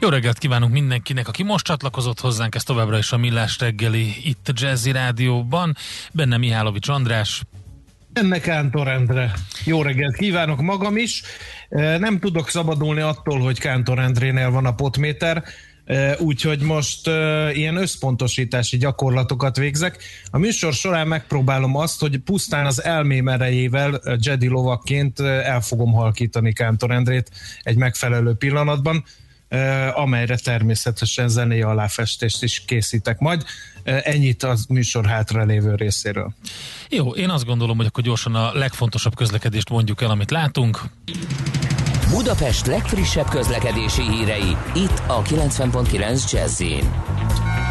Jó reggelt kívánunk mindenkinek, aki most csatlakozott hozzánk, ez továbbra is a Millás reggeli itt Jazzy Rádióban. Benne Mihálovics András. Ennek Kántor Endre. Jó reggelt kívánok magam is. Nem tudok szabadulni attól, hogy Kántor Endrénél van a potméter, úgyhogy most ilyen összpontosítási gyakorlatokat végzek. A műsor során megpróbálom azt, hogy pusztán az elmém erejével Jedi lovakként el fogom halkítani Kántor Endrét egy megfelelő pillanatban amelyre természetesen zené aláfestést is készítek majd. Ennyit az műsor hátralévő részéről. Jó, én azt gondolom, hogy akkor gyorsan a legfontosabb közlekedést mondjuk el, amit látunk. Budapest legfrissebb közlekedési hírei, itt a 90.9 jazz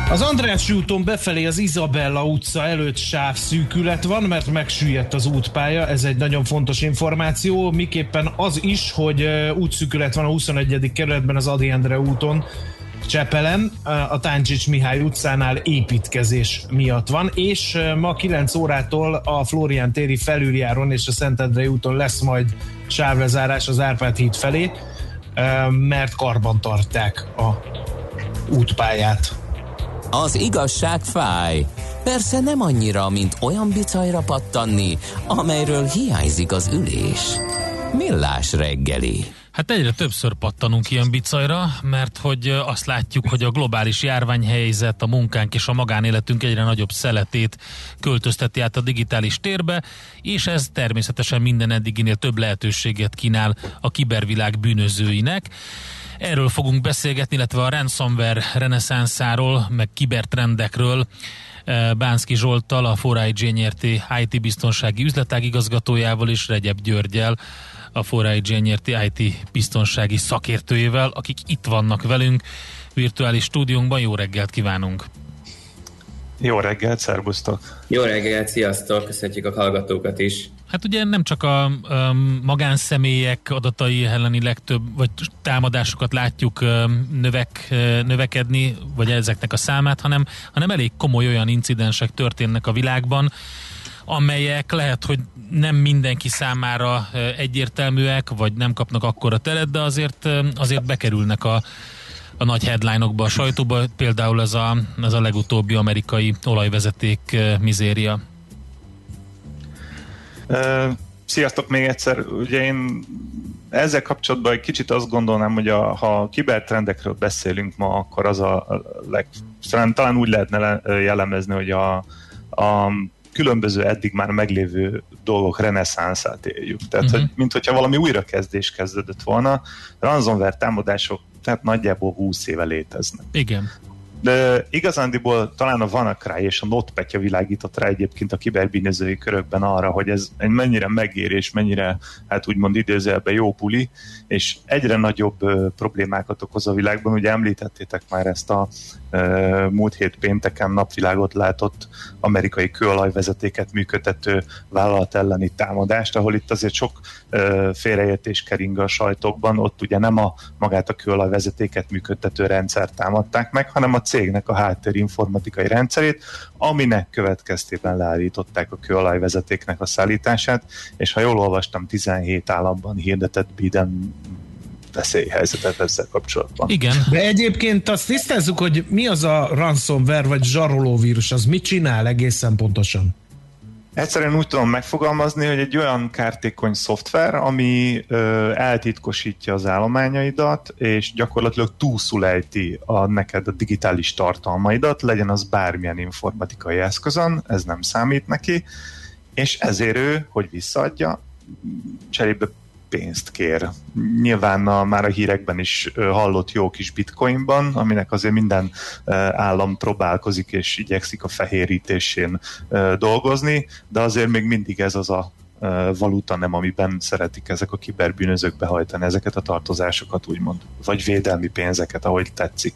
az András úton befelé az Izabella utca előtt sávszűkület van, mert megsüllyedt az útpálya, ez egy nagyon fontos információ, miképpen az is, hogy útszűkület van a 21. kerületben az Adi Endre úton, Csepelen, a Táncsics Mihály utcánál építkezés miatt van, és ma 9 órától a Florián téri felüljáron és a Szentendrei úton lesz majd sávlezárás az Árpád híd felé, mert karban tartják a útpályát. Az igazság fáj. Persze nem annyira, mint olyan bicajra pattanni, amelyről hiányzik az ülés. Millás reggeli. Hát egyre többször pattanunk ilyen bicajra, mert hogy azt látjuk, hogy a globális járványhelyzet, a munkánk és a magánéletünk egyre nagyobb szeletét költözteti át a digitális térbe, és ez természetesen minden eddiginél több lehetőséget kínál a kibervilág bűnözőinek. Erről fogunk beszélgetni, illetve a ransomware reneszánszáról, meg kibertrendekről, eh, Bánszki Zsolttal, a 4 nyrt IT biztonsági üzletág igazgatójával és Regyeb Györgyel, a 4 nyrt IT biztonsági szakértőjével, akik itt vannak velünk virtuális stúdiónkban. Jó reggelt kívánunk! Jó reggelt, szervusztok! Jó reggelt, sziasztok! Köszönjük a hallgatókat is! Hát ugye nem csak a, a magánszemélyek adatai elleni legtöbb, vagy támadásokat látjuk növek, növekedni, vagy ezeknek a számát, hanem, hanem elég komoly olyan incidensek történnek a világban, amelyek lehet, hogy nem mindenki számára egyértelműek, vagy nem kapnak akkora teret, de azért, azért bekerülnek a, a nagy headline-okba, a sajtóba, például ez a, ez a legutóbbi amerikai olajvezeték mizéria. Sziasztok még egyszer, ugye én ezzel kapcsolatban egy kicsit azt gondolnám, hogy a, ha kibertrendekről beszélünk ma, akkor az a leg, talán úgy lehetne jellemezni, hogy a, a különböző eddig már meglévő dolgok reneszánszát éljük. Tehát, uh-huh. hogy, mint hogyha valami újrakezdés kezdődött volna. Ransomware támadások tehát nagyjából 20 éve léteznek. Igen. De igazándiból talán a WannaCry és a NotPetya világított rá egyébként a kiberbínezői körökben arra, hogy ez egy mennyire megér és mennyire, hát úgymond idézőjelben jó puli, és egyre nagyobb ö, problémákat okoz a világban. Ugye említettétek már ezt a ö, múlt hét pénteken napvilágot látott amerikai kőolajvezetéket működtető vállalat elleni támadást, ahol itt azért sok ö, félreértés kering a sajtókban, ott ugye nem a magát a kőolajvezetéket működtető rendszert támadták meg, hanem a cégnek a háttérinformatikai rendszerét, aminek következtében leállították a kőolajvezetéknek a szállítását, és ha jól olvastam, 17 államban hirdetett Biden veszélyhelyzetet ezzel kapcsolatban. Igen. De egyébként azt tisztázzuk, hogy mi az a ransomware vagy zsarolóvírus, az mit csinál egészen pontosan? Egyszerűen úgy tudom megfogalmazni, hogy egy olyan kártékony szoftver, ami ö, eltitkosítja az állományaidat, és gyakorlatilag túlszulejti a neked a digitális tartalmaidat, legyen az bármilyen informatikai eszközön, ez nem számít neki, és ezért ő, hogy visszaadja, cserébe pénzt kér. Nyilván a, már a hírekben is hallott jó kis bitcoinban, aminek azért minden állam próbálkozik és igyekszik a fehérítésén dolgozni, de azért még mindig ez az a valuta nem, amiben szeretik ezek a kiberbűnözők behajtani ezeket a tartozásokat, úgymond. Vagy védelmi pénzeket, ahogy tetszik.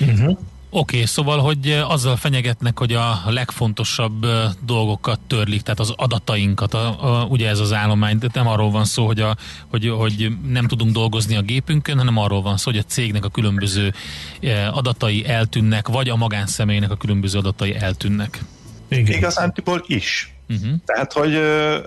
Uh-huh. Okay, szóval, hogy azzal fenyegetnek, hogy a legfontosabb dolgokat törlik, tehát az adatainkat, a, a, ugye ez az állomány, de nem arról van szó, hogy, a, hogy, hogy nem tudunk dolgozni a gépünkön, hanem arról van szó, hogy a cégnek a különböző adatai eltűnnek, vagy a magánszemélynek a különböző adatai eltűnnek. Igen. Igazándiból is. Uh-huh. Tehát, hogy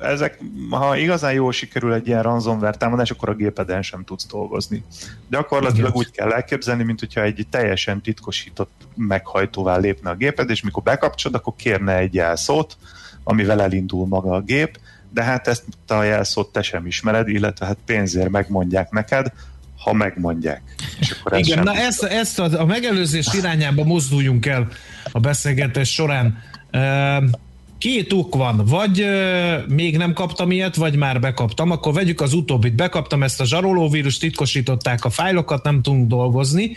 ezek, ha igazán jól sikerül egy ilyen ransomware támadás, akkor a gépeden sem tudsz dolgozni. Gyakorlatilag úgy kell elképzelni, mint hogyha egy teljesen titkosított meghajtóvá lépne a géped, és mikor bekapcsolod, akkor kérne egy jelszót, amivel elindul maga a gép, de hát ezt a jelszót te sem ismered, illetve hát pénzért megmondják neked, ha megmondják. És akkor ez Igen, na ezt, ezt a, a megelőzés irányába mozduljunk el a beszélgetés során. Két ok van, vagy euh, még nem kaptam ilyet, vagy már bekaptam, akkor vegyük az utóbbit. Bekaptam ezt a zsarolóvírus, titkosították a fájlokat, nem tudunk dolgozni.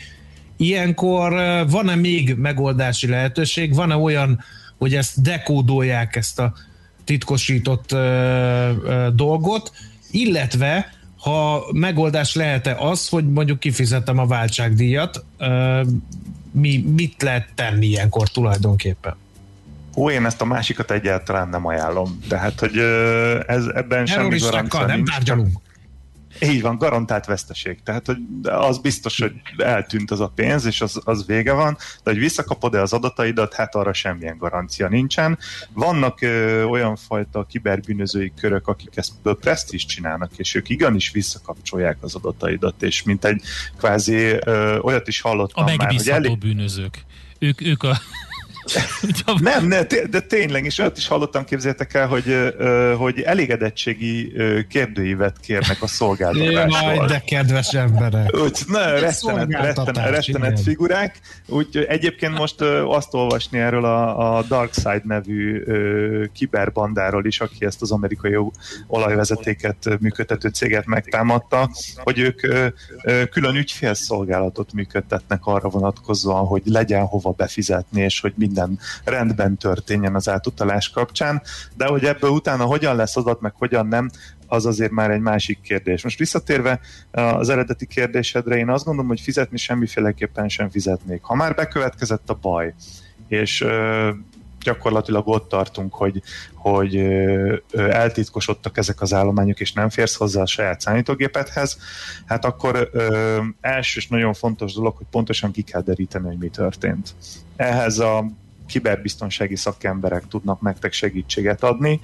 Ilyenkor euh, van-e még megoldási lehetőség? Van-e olyan, hogy ezt dekódolják, ezt a titkosított euh, dolgot, illetve ha megoldás lehet-e az, hogy mondjuk kifizetem a váltságdíjat, mi, mit lehet tenni ilyenkor tulajdonképpen? Hú, én ezt a másikat egyáltalán nem ajánlom. Tehát, hogy ez, ebben semmi garancia nem tárgyalunk. Így van, garantált veszteség. Tehát, hogy az biztos, hogy eltűnt az a pénz, és az, az vége van, de hogy visszakapod-e az adataidat, hát arra semmilyen garancia nincsen. Vannak ö, olyan fajta kiberbűnözői körök, akik ezt preszt is csinálnak, és ők igenis visszakapcsolják az adataidat, és mint egy kvázi ö, olyat is hallottam a már, hogy elég... bűnözők. Ők, ők a nem, ne, de tényleg, és olyat is hallottam, képzeljétek el, hogy, hogy elégedettségi kérdőívet kérnek a szolgáltatásról. Jaj, de kedves emberek. Úgy, na, rettenet, rettenet, rettenet figurák. Úgy egyébként most azt olvasni erről a, a Dark Side nevű kiberbandáról is, aki ezt az amerikai olajvezetéket működtető céget megtámadta, hogy ők külön ügyfélszolgálatot működtetnek arra vonatkozóan, hogy legyen hova befizetni, és hogy mind minden rendben történjen az átutalás kapcsán, de hogy ebből utána hogyan lesz adat, meg hogyan nem, az azért már egy másik kérdés. Most visszatérve az eredeti kérdésedre, én azt gondolom, hogy fizetni semmiféleképpen sem fizetnék. Ha már bekövetkezett a baj, és gyakorlatilag ott tartunk, hogy, hogy eltitkosodtak ezek az állományok, és nem férsz hozzá a saját számítógépedhez, hát akkor ö, első és nagyon fontos dolog, hogy pontosan ki kell deríteni, hogy mi történt. Ehhez a kiberbiztonsági szakemberek tudnak nektek segítséget adni,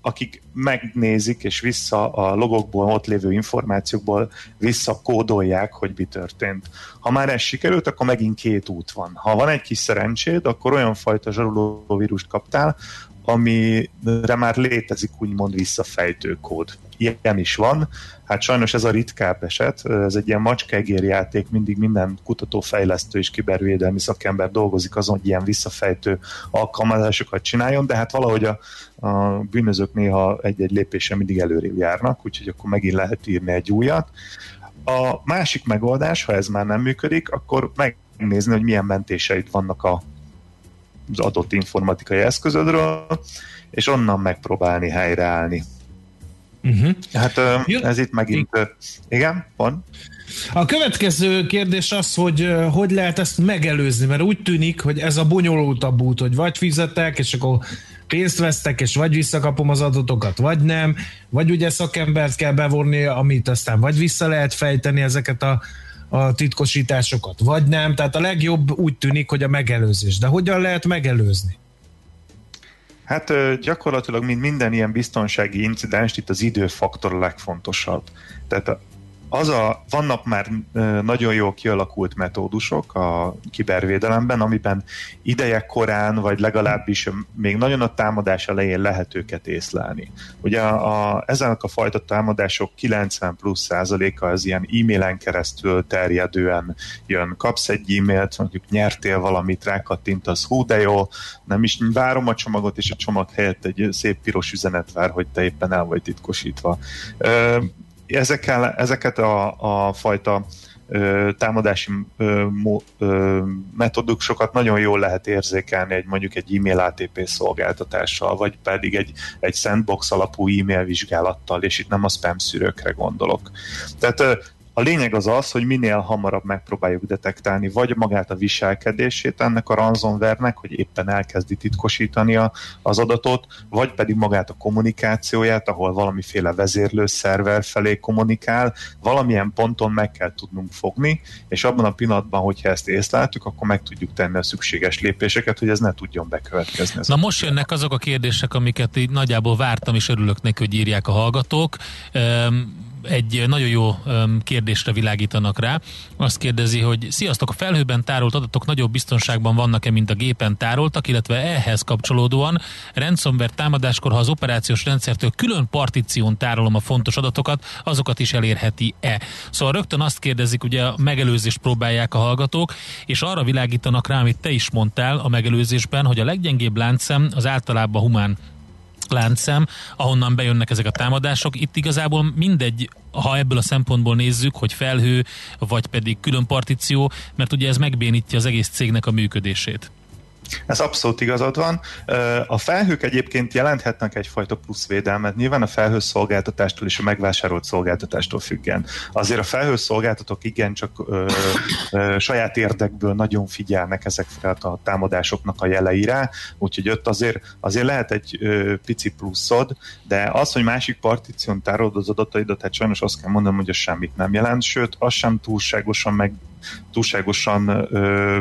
akik megnézik és vissza a logokból, ott lévő információkból visszakódolják, hogy mi történt. Ha már ez sikerült, akkor megint két út van. Ha van egy kis szerencséd, akkor olyan fajta zsarulóvírust kaptál, amire már létezik úgymond visszafejtő kód. Ilyen is van. Hát sajnos ez a ritkább eset, ez egy ilyen macskegér játék, mindig minden kutatófejlesztő és kibervédelmi szakember dolgozik azon, hogy ilyen visszafejtő alkalmazásokat csináljon, de hát valahogy a, a bűnözők néha egy-egy lépéssel mindig előrébb járnak, úgyhogy akkor megint lehet írni egy újat. A másik megoldás, ha ez már nem működik, akkor megnézni, hogy milyen mentéseid vannak a az adott informatikai eszközödről, és onnan megpróbálni helyreállni. Uh-huh. Hát ez itt megint... Igen, van? A következő kérdés az, hogy hogy lehet ezt megelőzni, mert úgy tűnik, hogy ez a bonyolultabb út, hogy vagy fizetek, és akkor pénzt vesztek, és vagy visszakapom az adatokat, vagy nem, vagy ugye szakembert kell bevonni, amit aztán vagy vissza lehet fejteni ezeket a a titkosításokat, vagy nem. Tehát a legjobb úgy tűnik, hogy a megelőzés. De hogyan lehet megelőzni? Hát gyakorlatilag, mint minden ilyen biztonsági incidens, itt az időfaktor a legfontosabb. Tehát az a, vannak már nagyon jól kialakult metódusok a kibervédelemben, amiben ideje korán, vagy legalábbis még nagyon a támadás elején lehet őket észlelni. Ugye a, a, ezenek a fajta támadások 90 plusz százaléka az ilyen e-mailen keresztül terjedően jön. Kapsz egy e-mailt, mondjuk nyertél valamit, rákattintasz, hú de jó, nem is várom a csomagot, és a csomag helyett egy szép piros üzenet vár, hogy te éppen el vagy titkosítva ezekkel, ezeket a, a fajta ö, támadási ö, ö, metodikusokat nagyon jól lehet érzékelni egy mondjuk egy e-mail ATP szolgáltatással, vagy pedig egy, egy sandbox alapú e-mail vizsgálattal, és itt nem a spam szűrőkre gondolok. Tehát a lényeg az az, hogy minél hamarabb megpróbáljuk detektálni vagy magát a viselkedését ennek a ransomware-nek, hogy éppen elkezdi titkosítani az adatot, vagy pedig magát a kommunikációját, ahol valamiféle vezérlő szerver felé kommunikál, valamilyen ponton meg kell tudnunk fogni, és abban a pillanatban, hogyha ezt észleltük, akkor meg tudjuk tenni a szükséges lépéseket, hogy ez ne tudjon bekövetkezni. Na most jönnek azok a kérdések, amiket így nagyjából vártam, és örülök neki, hogy írják a hallgatók egy nagyon jó kérdésre világítanak rá. Azt kérdezi, hogy sziasztok, a felhőben tárolt adatok nagyobb biztonságban vannak-e, mint a gépen tároltak, illetve ehhez kapcsolódóan ransomware támadáskor, ha az operációs rendszertől külön partíción tárolom a fontos adatokat, azokat is elérheti-e? Szóval rögtön azt kérdezik, ugye a megelőzést próbálják a hallgatók, és arra világítanak rá, amit te is mondtál a megelőzésben, hogy a leggyengébb láncszem az általában humán láncszem, ahonnan bejönnek ezek a támadások. Itt igazából mindegy, ha ebből a szempontból nézzük, hogy felhő, vagy pedig külön partíció, mert ugye ez megbénítja az egész cégnek a működését. Ez abszolút igazad van. A felhők egyébként jelenthetnek egyfajta plusz védelmet, nyilván a felhőszolgáltatástól és a megvásárolt szolgáltatástól függen. Azért a felhőszolgáltatók igencsak ö, ö, saját érdekből nagyon figyelnek ezekre a támadásoknak a jeleire, úgyhogy ott azért, azért lehet egy ö, pici pluszod, de az, hogy másik partíción tárolod az adataidat, hát sajnos azt kell mondanom, hogy az semmit nem jelent, sőt, az sem túlságosan meg túlságosan ö,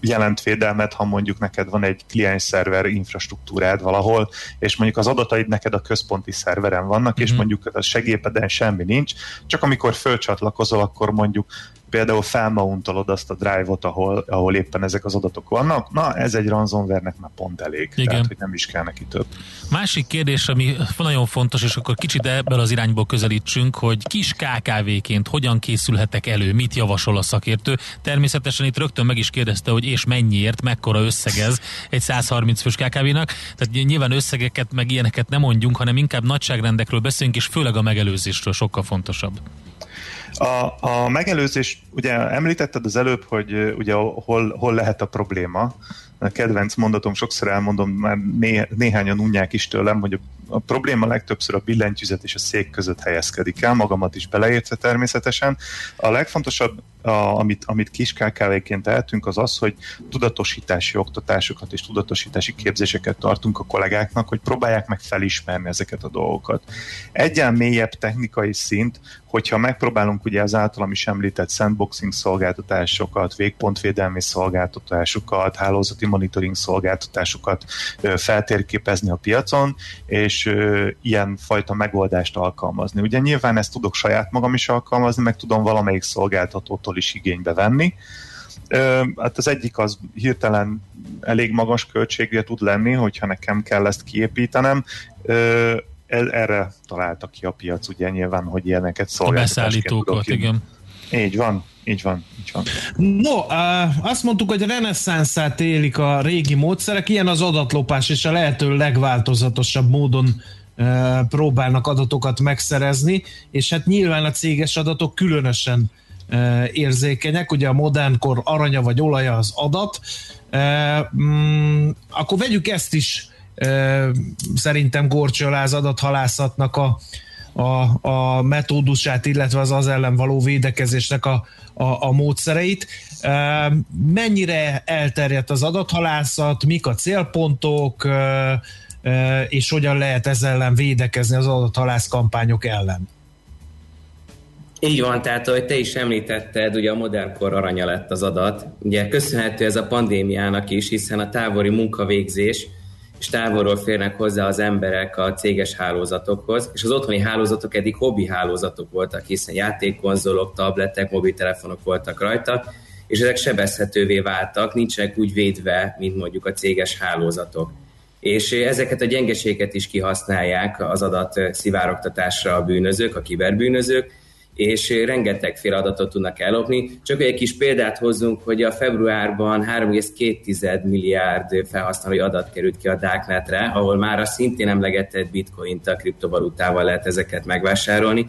jelent védelmet, ha mondjuk neked van egy kliens-szerver infrastruktúrád valahol, és mondjuk az adataid neked a központi szerveren vannak, mm-hmm. és mhm. mondjuk a segépeden semmi nincs, csak amikor fölcsatlakozol, akkor mondjuk például felmountolod azt a drive-ot, ahol, ahol éppen ezek az adatok vannak, na ez egy ransomware-nek már pont elég, Igen. tehát hogy nem is kell neki több. Másik kérdés, ami nagyon fontos, és akkor kicsit ebből az irányból közelítsünk, hogy kis KKV-ként hogyan készülhetek elő, mit javasol a szakértő. Természetesen itt rögtön meg is kérdezte, hogy és mennyiért, mekkora összegez egy 130 fős KKV-nak, tehát nyilván összegeket meg ilyeneket nem mondjunk, hanem inkább nagyságrendekről beszélünk, és főleg a megelőzésről sokkal fontosabb. A, a megelőzés, ugye említetted az előbb, hogy ugye hol, hol lehet a probléma. A kedvenc mondatom, sokszor elmondom, már né, néhányan unják is tőlem, hogy a, a probléma legtöbbször a billentyűzet és a szék között helyezkedik el, magamat is beleértve természetesen. A legfontosabb a, amit, amit kis KKV-ként tehetünk, az az, hogy tudatosítási oktatásokat és tudatosítási képzéseket tartunk a kollégáknak, hogy próbálják meg felismerni ezeket a dolgokat. Egyen mélyebb technikai szint, hogyha megpróbálunk ugye az általam is említett sandboxing szolgáltatásokat, végpontvédelmi szolgáltatásokat, hálózati monitoring szolgáltatásokat feltérképezni a piacon, és ilyen fajta megoldást alkalmazni. Ugye nyilván ezt tudok saját magam is alkalmazni, meg tudom valamelyik szolgáltatót másoktól is igénybe venni. Hát az egyik az hirtelen elég magas költségre tud lenni, hogyha nekem kell ezt kiépítenem. Erre találta ki a piac, ugye nyilván, hogy ilyeneket szolgáltatásként A beszállítókat, igen. Így van, így van, így van. No, azt mondtuk, hogy reneszánszát élik a régi módszerek, ilyen az adatlopás, és a lehető legváltozatosabb módon próbálnak adatokat megszerezni, és hát nyilván a céges adatok különösen érzékenyek, ugye a modernkor aranya vagy olaja az adat, mm, akkor vegyük ezt is szerintem gorcsoláz adathalászatnak a, a, a metódusát, illetve az az ellen való védekezésnek a, a, a módszereit. Mennyire elterjedt az adathalászat, mik a célpontok, és hogyan lehet ezzel ellen védekezni az adathalász kampányok ellen? Így van, tehát ahogy te is említetted, ugye a modern kor aranya lett az adat. Ugye köszönhető ez a pandémiának is, hiszen a távoli munkavégzés és távolról férnek hozzá az emberek a céges hálózatokhoz, és az otthoni hálózatok eddig hobbi hálózatok voltak, hiszen játékkonzolok, tabletek, mobiltelefonok voltak rajta, és ezek sebezhetővé váltak, nincsenek úgy védve, mint mondjuk a céges hálózatok. És ezeket a gyengeséget is kihasználják az adat szivárogtatásra a bűnözők, a kiberbűnözők, és rengeteg adatot tudnak ellopni. Csak egy kis példát hozzunk, hogy a februárban 3,2 milliárd felhasználói adat került ki a Darknetre, ahol már a szintén emlegetett bitcoint a kriptovalutával lehet ezeket megvásárolni,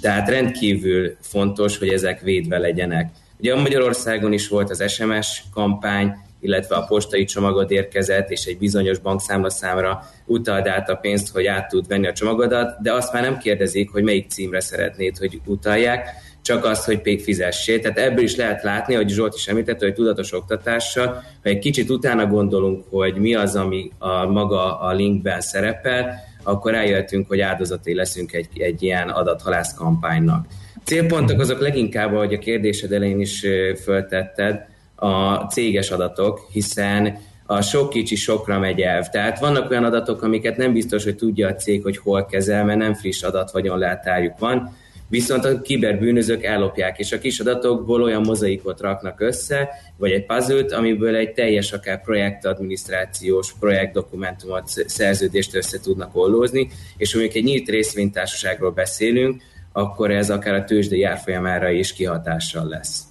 tehát rendkívül fontos, hogy ezek védve legyenek. Ugye Magyarországon is volt az SMS kampány, illetve a postai csomagod érkezett, és egy bizonyos bankszámla számra utald át a pénzt, hogy át tud venni a csomagodat, de azt már nem kérdezik, hogy melyik címre szeretnéd, hogy utalják, csak azt, hogy még fizessé. Tehát ebből is lehet látni, hogy Zsolt is említette, hogy tudatos oktatással, ha egy kicsit utána gondolunk, hogy mi az, ami a maga a linkben szerepel, akkor eljöttünk, hogy áldozaté leszünk egy, egy ilyen adathalász kampánynak. Célpontok azok leginkább, ahogy a kérdésed elején is föltetted, a céges adatok, hiszen a sok kicsi sokra megy elv. Tehát vannak olyan adatok, amiket nem biztos, hogy tudja a cég, hogy hol kezel, mert nem friss adat leltárjuk van, viszont a kiberbűnözők ellopják, és a kis adatokból olyan mozaikot raknak össze, vagy egy puzzle amiből egy teljes akár projektadminisztrációs, projektdokumentumot, szerződést össze tudnak ollózni, és mondjuk egy nyílt részvénytársaságról beszélünk, akkor ez akár a tőzsdei árfolyamára is kihatással lesz.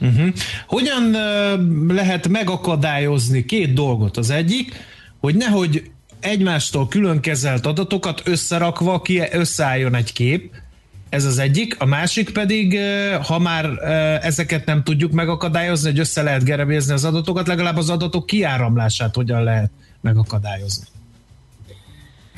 Uh-huh. Hogyan lehet megakadályozni két dolgot? Az egyik, hogy nehogy egymástól külön kezelt adatokat összerakva ki, összeálljon egy kép, ez az egyik, a másik pedig, ha már ezeket nem tudjuk megakadályozni, hogy össze lehet gerebézni az adatokat, legalább az adatok kiáramlását hogyan lehet megakadályozni.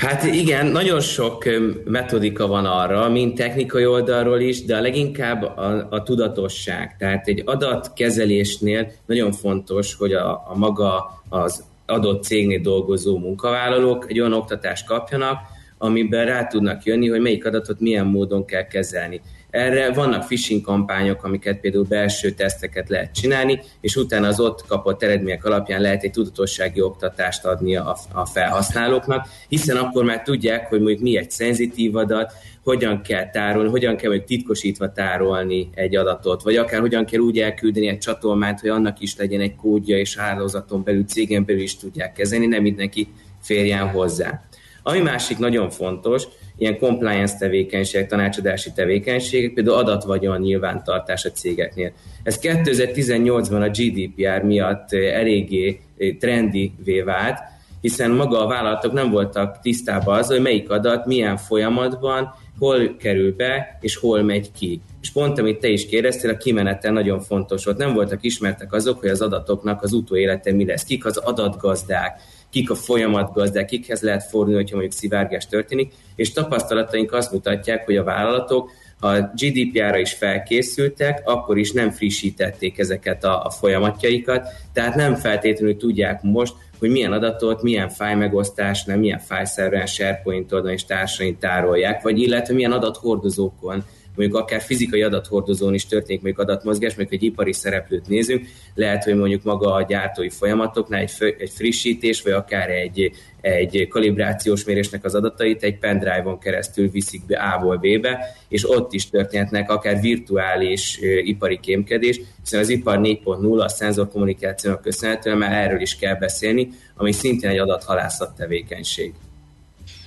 Hát igen, nagyon sok metodika van arra, mind technikai oldalról is, de leginkább a, a tudatosság. Tehát egy adatkezelésnél nagyon fontos, hogy a, a maga az adott cégnél dolgozó munkavállalók egy olyan oktatást kapjanak, amiben rá tudnak jönni, hogy melyik adatot milyen módon kell kezelni. Erre vannak phishing kampányok, amiket például belső teszteket lehet csinálni, és utána az ott kapott eredmények alapján lehet egy tudatossági oktatást adni a, a felhasználóknak, hiszen akkor már tudják, hogy mondjuk mi egy szenzitív adat, hogyan kell tárolni, hogyan kell hogy titkosítva tárolni egy adatot, vagy akár hogyan kell úgy elküldeni egy csatolmányt, hogy annak is legyen egy kódja, és hálózaton belül, cégen belül is tudják kezelni, nem mindenki férjen hozzá. Ami másik nagyon fontos, ilyen compliance tevékenységek, tanácsadási tevékenységek, például adatvagyon nyilvántartás a cégeknél. Ez 2018-ban a GDPR miatt eléggé trendivé vált, hiszen maga a vállalatok nem voltak tisztában az, hogy melyik adat milyen folyamatban, hol kerül be, és hol megy ki. És pont, amit te is kérdeztél, a kimeneten nagyon fontos volt. Nem voltak ismertek azok, hogy az adatoknak az utóélete mi lesz, kik az adatgazdák, kik a folyamatgazdák, kikhez lehet fordulni, hogyha mondjuk szivárgás történik, és tapasztalataink azt mutatják, hogy a vállalatok ha GDPR-ra is felkészültek, akkor is nem frissítették ezeket a, a folyamatjaikat, tehát nem feltétlenül tudják most, hogy milyen adatot, milyen fájmegosztásnál, milyen fájszerven, SharePoint oldalon és társain tárolják, vagy illetve milyen adathordozókon mondjuk akár fizikai adathordozón is történik mondjuk adatmozgás, mondjuk egy ipari szereplőt nézünk, lehet, hogy mondjuk maga a gyártói folyamatoknál egy, egy frissítés, vagy akár egy, egy kalibrációs mérésnek az adatait egy pendrive-on keresztül viszik be A-ból B-be, és ott is történhetnek akár virtuális ipari kémkedés, hiszen az ipar 4.0 a szenzorkommunikációnak köszönhetően már erről is kell beszélni, ami szintén egy adathalászat tevékenység.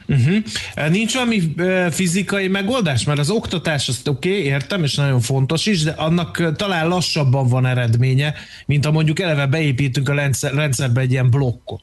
Uh-huh. Nincs valami uh, fizikai megoldás? Mert az oktatás azt oké, okay, értem, és nagyon fontos is, de annak talán lassabban van eredménye, mint ha mondjuk eleve beépítünk a rendszer, rendszerbe egy ilyen blokkot.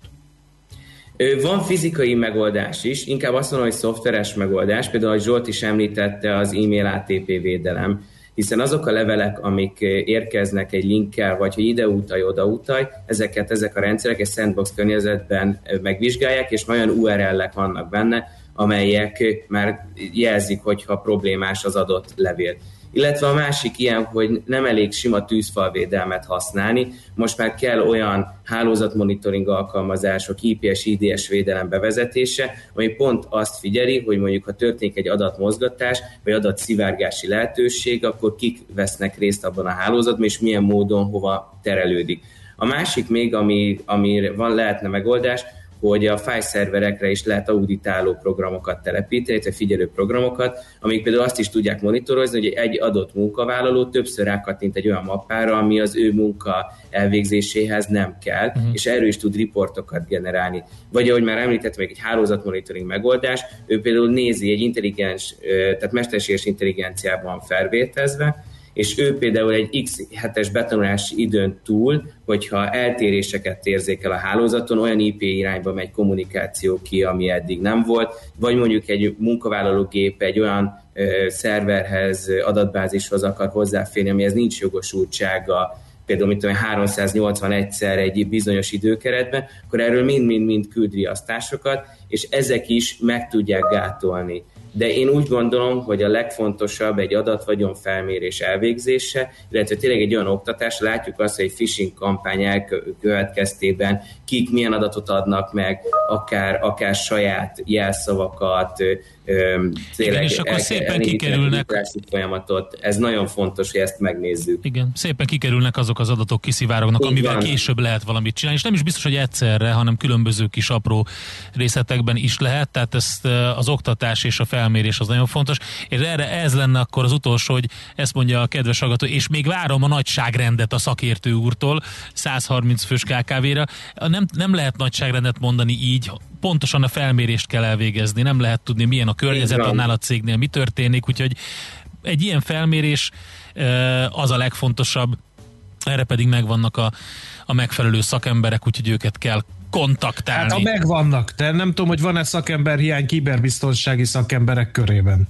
Van fizikai megoldás is, inkább azt mondom, hogy szoftveres megoldás, például, ahogy Zsolt is említette, az e-mail ATP védelem hiszen azok a levelek, amik érkeznek egy linkkel, vagy hogy ide utalj, oda utalj, ezeket ezek a rendszerek egy sandbox környezetben megvizsgálják, és olyan URL-ek vannak benne, amelyek már jelzik, hogyha problémás az adott levél. Illetve a másik ilyen, hogy nem elég sima tűzfalvédelmet használni, most már kell olyan hálózatmonitoring alkalmazások, IPS, IDS védelem bevezetése, ami pont azt figyeli, hogy mondjuk ha történik egy adatmozgatás, vagy adatszivárgási lehetőség, akkor kik vesznek részt abban a hálózatban, és milyen módon hova terelődik. A másik még, ami, ami van, lehetne megoldás, hogy a fájszerverekre is lehet auditáló programokat telepíteni, illetve figyelő programokat, amik például azt is tudják monitorozni, hogy egy adott munkavállaló többször rákattint egy olyan mappára, ami az ő munka elvégzéséhez nem kell, uh-huh. és erről is tud riportokat generálni. Vagy ahogy már említettem, egy hálózatmonitoring megoldás, ő például nézi egy intelligens, tehát mesterséges intelligenciában felvételezve, és ő például egy x hetes betanulási időn túl, hogyha eltéréseket érzékel a hálózaton, olyan IP irányba megy kommunikáció ki, ami eddig nem volt, vagy mondjuk egy munkavállaló gép egy olyan ö, szerverhez, adatbázishoz akar hozzáférni, amihez nincs jogosultsága, például mint tudom, 381-szer egy bizonyos időkeretben, akkor erről mind-mind-mind küld riasztásokat, és ezek is meg tudják gátolni de én úgy gondolom, hogy a legfontosabb egy adatvagyon felmérés elvégzése, illetve tényleg egy olyan oktatás, látjuk azt, hogy egy phishing kampány elkövetkeztében kik milyen adatot adnak meg, akár, akár saját jelszavakat, igen, és akkor szépen kikerülnek. Folyamatot. Ez nagyon fontos, hogy ezt megnézzük. Igen, szépen kikerülnek azok az adatok, kiszivárognak, Így amivel később lehet valamit csinálni, és nem is biztos, hogy egyszerre, hanem különböző kis apró részletekben is lehet, tehát ezt az oktatás és a felmérés az nagyon fontos, és erre ez lenne akkor az utolsó, hogy ezt mondja a kedves hallgató, és még várom a nagyságrendet a szakértő úrtól 130 fős KKV-ra. Nem, nem lehet nagyságrendet mondani így, pontosan a felmérést kell elvégezni, nem lehet tudni, milyen a környezet annál a cégnél, mi történik, úgyhogy egy ilyen felmérés az a legfontosabb, erre pedig megvannak a, a megfelelő szakemberek, úgyhogy őket kell kontaktálni. Hát ha megvannak, de nem tudom, hogy van-e szakember hiány kiberbiztonsági szakemberek körében.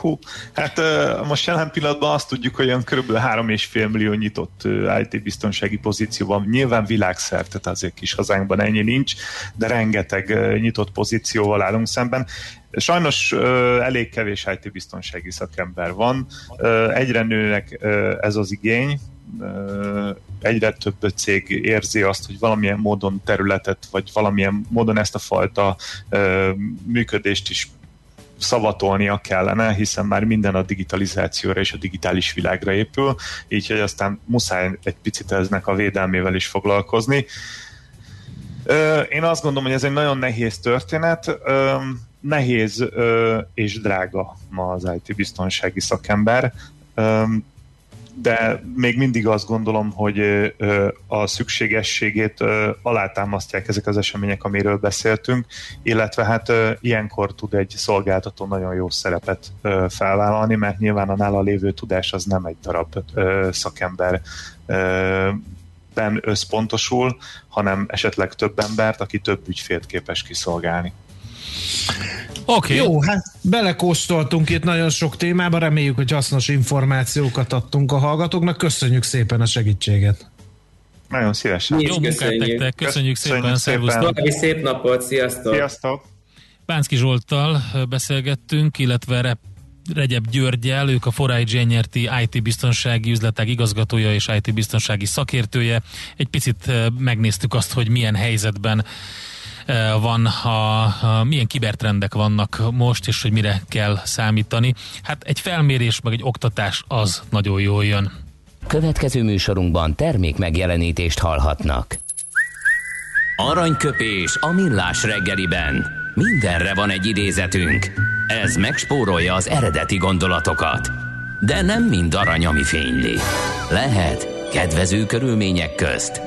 Hú, hát most jelen pillanatban azt tudjuk, hogy olyan kb. 3,5 millió nyitott IT-biztonsági pozíció van. Nyilván világszerte, tehát azért kis hazánkban ennyi nincs, de rengeteg nyitott pozícióval állunk szemben. Sajnos elég kevés IT-biztonsági szakember van. Egyre nőnek ez az igény, egyre több cég érzi azt, hogy valamilyen módon területet, vagy valamilyen módon ezt a fajta működést is szavatolnia kellene, hiszen már minden a digitalizációra és a digitális világra épül, így hogy aztán muszáj egy picit eznek a védelmével is foglalkozni. Én azt gondolom, hogy ez egy nagyon nehéz történet, nehéz és drága ma az IT biztonsági szakember de még mindig azt gondolom, hogy a szükségességét alátámasztják ezek az események, amiről beszéltünk, illetve hát ilyenkor tud egy szolgáltató nagyon jó szerepet felvállalni, mert nyilván a nála lévő tudás az nem egy darab szakember ben összpontosul, hanem esetleg több embert, aki több ügyfélt képes kiszolgálni. Okay. Jó, hát belekóstoltunk itt nagyon sok témába, reméljük, hogy hasznos információkat adtunk a hallgatóknak. Köszönjük szépen a segítséget. Nagyon szívesen. Jó munkát nektek, köszönjük szépen, szervusz. szép napot, sziasztok! Sziasztok! Pánszki Zsolttal beszélgettünk, illetve Rep Regyebb Györgyel, ők a Forai nyerti IT biztonsági üzletek igazgatója és IT biztonsági szakértője. Egy picit megnéztük azt, hogy milyen helyzetben van, a, a, milyen kibertrendek vannak most, és hogy mire kell számítani. Hát egy felmérés, meg egy oktatás az nagyon jól jön. Következő műsorunkban termék megjelenítést hallhatnak. Aranyköpés a millás reggeliben. Mindenre van egy idézetünk. Ez megspórolja az eredeti gondolatokat. De nem mind arany, ami fényli. Lehet kedvező körülmények közt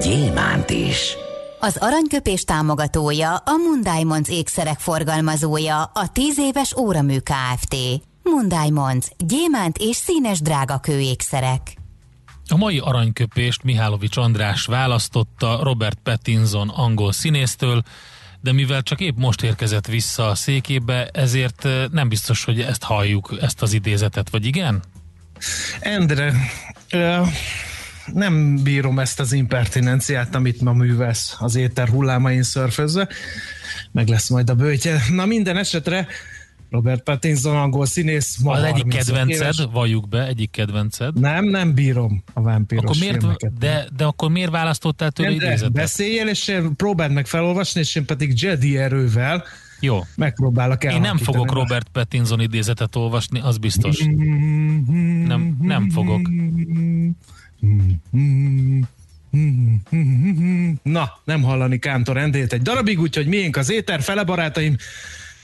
gyémánt is. Az aranyköpés támogatója a Mundiamonds ékszerek forgalmazója, a 10 éves óramű Kft. Mundiamonds, gyémánt és színes drágakő ékszerek. A mai aranyköpést Mihálovics András választotta Robert Pattinson angol színésztől, de mivel csak épp most érkezett vissza a székébe, ezért eh, nem biztos, hogy ezt halljuk, ezt az idézetet, vagy igen? Endre, uh, nem bírom ezt az impertinenciát, amit ma művelsz az éter hullámain szörfözve. Meg lesz majd a bőtje. Na minden esetre Robert Pattinson angol színész. Ma az egyik kedvenced, éves. valljuk be, egyik kedvenced. Nem, nem bírom a vámpíros akkor miért, filmeket. De, de akkor miért választottál tőle idézetet? Beszéljél, és én próbáld meg felolvasni, és én pedig Jedi erővel jó. Megpróbálok Én nem fogok Robert Pattinson idézetet olvasni, az biztos. Nem, nem fogok. Na, nem hallani Kántor Endét egy darabig, úgyhogy miénk az éter, fele barátaim.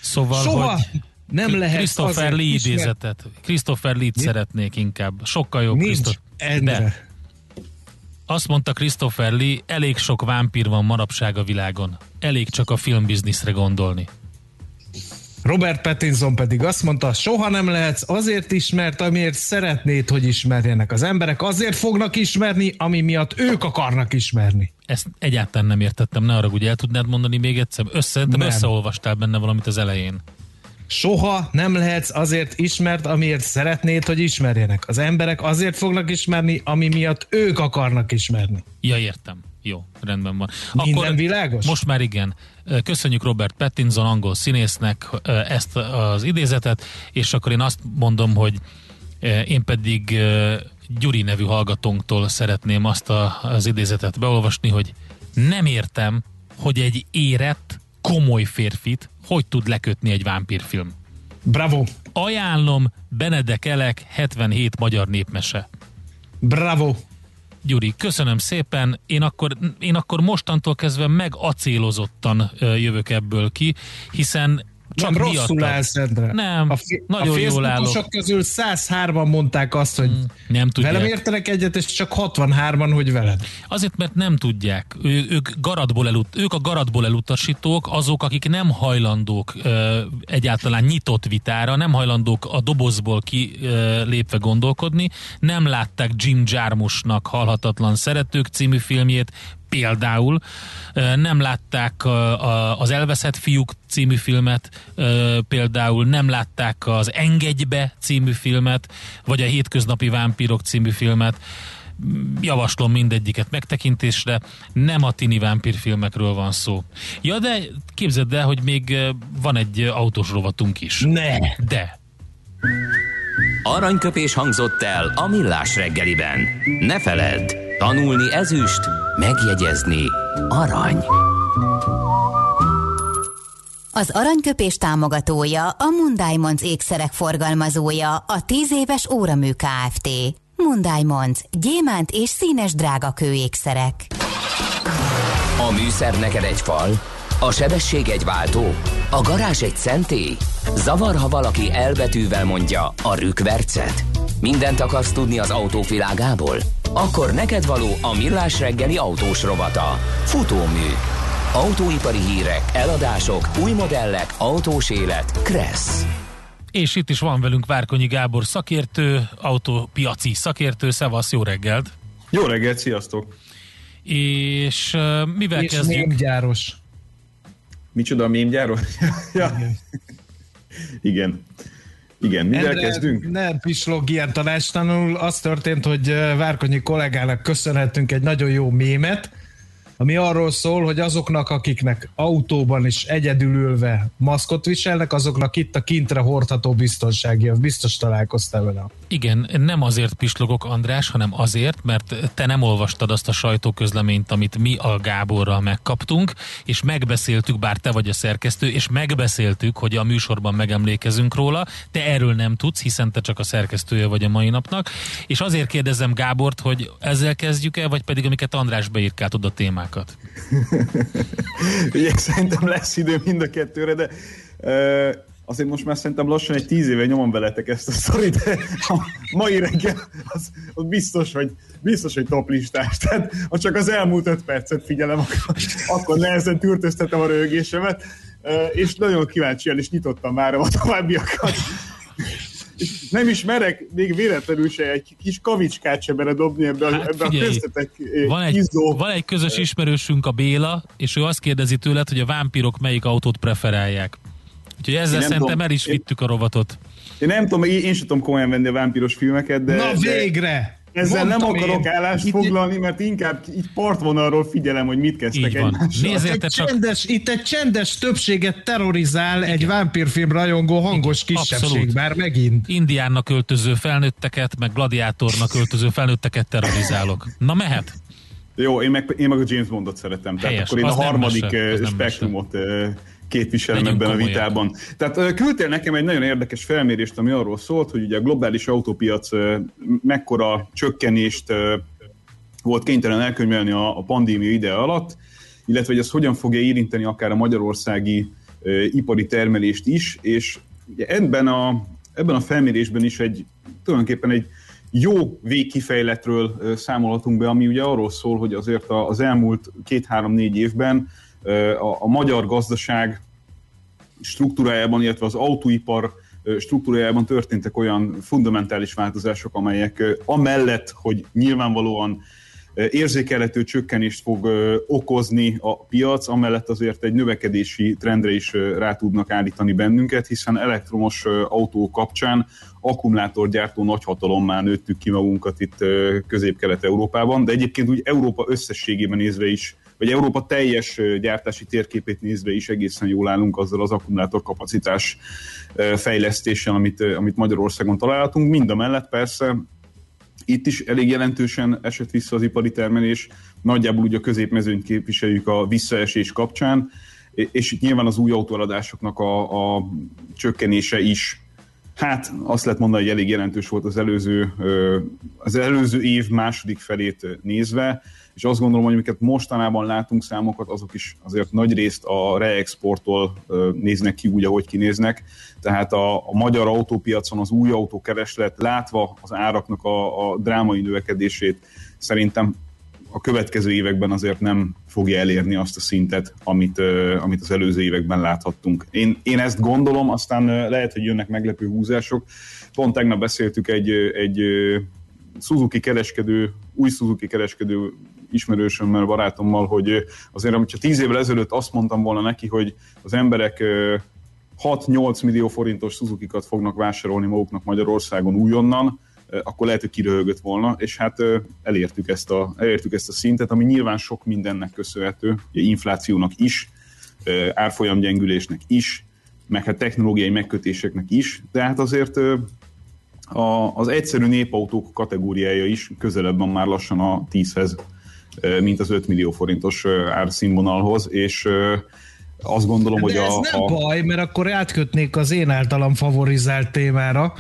Szóval, Soha hogy nem lehet Christopher Lee idézetet. Christopher Lee-t szeretnék inkább. Sokkal jobb. Nincs Christopher. Azt mondta Christopher Lee, elég sok vámpír van manapság a világon. Elég csak a filmbizniszre gondolni. Robert Pattinson pedig azt mondta, soha nem lehetsz azért ismert, amiért szeretnéd, hogy ismerjenek az emberek, azért fognak ismerni, ami miatt ők akarnak ismerni. Ezt egyáltalán nem értettem, ne arra, hogy el tudnád mondani még egyszer? Össze, nem. összeolvastál benne valamit az elején. Soha nem lehetsz azért ismert, amiért szeretnéd, hogy ismerjenek. Az emberek azért fognak ismerni, ami miatt ők akarnak ismerni. Ja, értem. Jó, rendben van. Minden Akkor világos? Most már igen. Köszönjük Robert Pattinson, angol színésznek ezt az idézetet, és akkor én azt mondom, hogy én pedig Gyuri nevű hallgatónktól szeretném azt a, az idézetet beolvasni, hogy nem értem, hogy egy érett, komoly férfit hogy tud lekötni egy vámpírfilm. Bravo! Ajánlom Benedek Elek 77 magyar népmese. Bravo! Gyuri, köszönöm szépen. Én akkor, én akkor mostantól kezdve megacélozottan jövök ebből ki, hiszen csak nem rosszul állsz, Endre. Nem, a fi- nagyon a jól állok. közül 103-an mondták azt, hogy mm, nem tudják. velem értenek egyet, és csak 63-an, hogy veled. Azért, mert nem tudják. Ő, ők, garatból elut, ők a garatból elutasítók, azok, akik nem hajlandók ö, egyáltalán nyitott vitára, nem hajlandók a dobozból ki ö, lépve gondolkodni, nem látták Jim Jarmusnak Halhatatlan Szeretők című filmjét, például nem látták az Elveszett fiúk című filmet, például nem látták az Engedjbe című filmet, vagy a Hétköznapi vámpírok című filmet, javaslom mindegyiket megtekintésre, nem a tini vámpírfilmekről van szó. Ja, de képzeld el, hogy még van egy autós rovatunk is. Ne! De. Aranyköpés hangzott el a millás reggeliben. Ne feledd, tanulni ezüst, Megjegyezni arany. Az aranyköpés támogatója a Mundiamonds ékszerek forgalmazója a 10 éves óramű Kft. Mundiamonds gyémánt és színes drágakő ékszerek. A műszer neked egy fal, a sebesség egy váltó, a garázs egy szentély. Zavar, ha valaki elbetűvel mondja a rükvercet. Mindent akarsz tudni az autóvilágából? Akkor neked való a millás reggeli autós rovata. Futómű. Autóipari hírek, eladások, új modellek, autós élet. Kressz. És itt is van velünk Várkonyi Gábor szakértő, autópiaci szakértő. Szevasz, jó reggelt! Jó reggelt, sziasztok! És uh, mivel és kezdjük? És gyáros. Micsoda a mémgyáros? ja. Igen. Igen, mivel Endre, kezdünk? Nem pislog ilyen tanácstanul. Az történt, hogy Várkonyi kollégának köszönhetünk egy nagyon jó mémet, ami arról szól, hogy azoknak, akiknek autóban is egyedülülve maszkot viselnek, azoknak itt a kintre hordható biztonsági, biztos találkoztál vele. Igen, nem azért pislogok, András, hanem azért, mert te nem olvastad azt a sajtóközleményt, amit mi a Gáborral megkaptunk, és megbeszéltük, bár te vagy a szerkesztő, és megbeszéltük, hogy a műsorban megemlékezünk róla, te erről nem tudsz, hiszen te csak a szerkesztője vagy a mai napnak, és azért kérdezem Gábort, hogy ezzel kezdjük-e, vagy pedig amiket András beírkált a témákat? Ugye szerintem lesz idő mind a kettőre, de uh azért most már szerintem lassan egy tíz éve nyomom veletek ezt a sztorit, de a mai reggel az, az biztos, hogy, biztos, hogy top listás. Tehát ha csak az elmúlt öt percet figyelem, akkor, akkor nehezen tűrtöztetem a rögésemet, és nagyon kíváncsian is nyitottam már a továbbiakat. És nem is merek még véletlenül se egy kis kavicskát se dobni ebbe, hát ebbe figyelj, a köztetek van egy, izzó. van egy közös ismerősünk a Béla, és ő azt kérdezi tőled, hogy a vámpirok melyik autót preferálják. Úgyhogy ezzel szerintem tudom, el is vittük a rovatot. Én nem tudom, én, én sem tudom komolyan venni a vámpiros filmeket, de... Na végre! De ezzel Mondtam nem akarok én. állást foglalni, mert inkább így partvonalról figyelem, hogy mit kezdtek egymással. Nézzél, csak... csendes, itt egy csendes többséget terrorizál Igen. egy vámpírfilm rajongó hangos Igen. kisebbség, Abszolút. már megint. Indiánnak költöző felnőtteket, meg gladiátornak költöző felnőtteket terrorizálok. Na mehet? Jó, én meg, én meg a James Bondot szeretem. Tehát Helyes, akkor én a harmadik mese, spektrumot képviselem ebben komolyan. a vitában. Tehát küldtél nekem egy nagyon érdekes felmérést, ami arról szólt, hogy ugye a globális autópiac mekkora csökkenést volt kénytelen elkönyvelni a, a pandémia ide alatt, illetve hogy ez hogyan fogja érinteni akár a magyarországi ipari termelést is, és ugye ebben a, ebben a felmérésben is egy tulajdonképpen egy jó végkifejletről számolhatunk be, ami ugye arról szól, hogy azért az elmúlt két-három-négy évben a, magyar gazdaság struktúrájában, illetve az autóipar struktúrájában történtek olyan fundamentális változások, amelyek amellett, hogy nyilvánvalóan érzékelhető csökkenést fog okozni a piac, amellett azért egy növekedési trendre is rá tudnak állítani bennünket, hiszen elektromos autó kapcsán akkumulátorgyártó nagyhatalommá nőttük ki magunkat itt közép-kelet-európában, de egyébként úgy Európa összességében nézve is vagy Európa teljes gyártási térképét nézve is egészen jól állunk azzal az akkumulátor kapacitás fejlesztéssel, amit, amit Magyarországon találhatunk. Mind a mellett persze itt is elég jelentősen esett vissza az ipari termelés, nagyjából ugye a középmezőnyt képviseljük a visszaesés kapcsán, és itt nyilván az új autóadásoknak a, a csökkenése is Hát azt lehet mondani, hogy elég jelentős volt az előző, az előző év második felét nézve, és azt gondolom, hogy amiket mostanában látunk számokat, azok is azért nagy részt a reexporttól néznek ki úgy, ahogy kinéznek. Tehát a, a magyar autópiacon az új autókereslet látva az áraknak a, a drámai növekedését szerintem a következő években azért nem fogja elérni azt a szintet, amit, amit az előző években láthattunk. Én, én ezt gondolom, aztán lehet, hogy jönnek meglepő húzások. Pont tegnap beszéltük egy, egy Suzuki kereskedő, új Suzuki kereskedő ismerősömmel, barátommal, hogy azért, hogyha tíz évvel ezelőtt azt mondtam volna neki, hogy az emberek 6-8 millió forintos Suzuki-kat fognak vásárolni maguknak Magyarországon újonnan, akkor lehet, hogy kiröhögött volna, és hát elértük ezt, a, elértük ezt a szintet, ami nyilván sok mindennek köszönhető, ugye inflációnak is, árfolyamgyengülésnek is, meg hát technológiai megkötéseknek is, de hát azért a, az egyszerű népautók kategóriája is közelebb van már lassan a 10-hez, mint az 5 millió forintos árszínvonalhoz, és azt gondolom, De hogy ez a... nem a... baj, mert akkor átkötnék az én általam favorizált témára,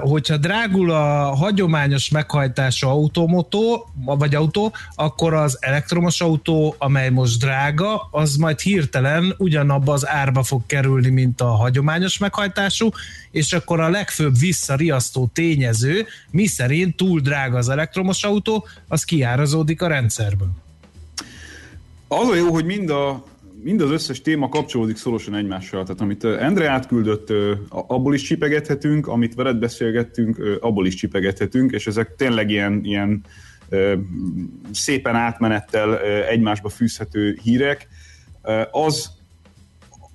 hogyha drágul a hagyományos meghajtású automotó, vagy autó, akkor az elektromos autó, amely most drága, az majd hirtelen ugyanabba az árba fog kerülni, mint a hagyományos meghajtású, és akkor a legfőbb visszariasztó tényező, mi szerint túl drága az elektromos autó, az kiárazódik a rendszerből. Az a jó, hogy mind a mind az összes téma kapcsolódik szorosan egymással. Tehát amit Endre átküldött, abból is csipegethetünk, amit veled beszélgettünk, abból is csipegethetünk, és ezek tényleg ilyen, ilyen szépen átmenettel egymásba fűzhető hírek. Az,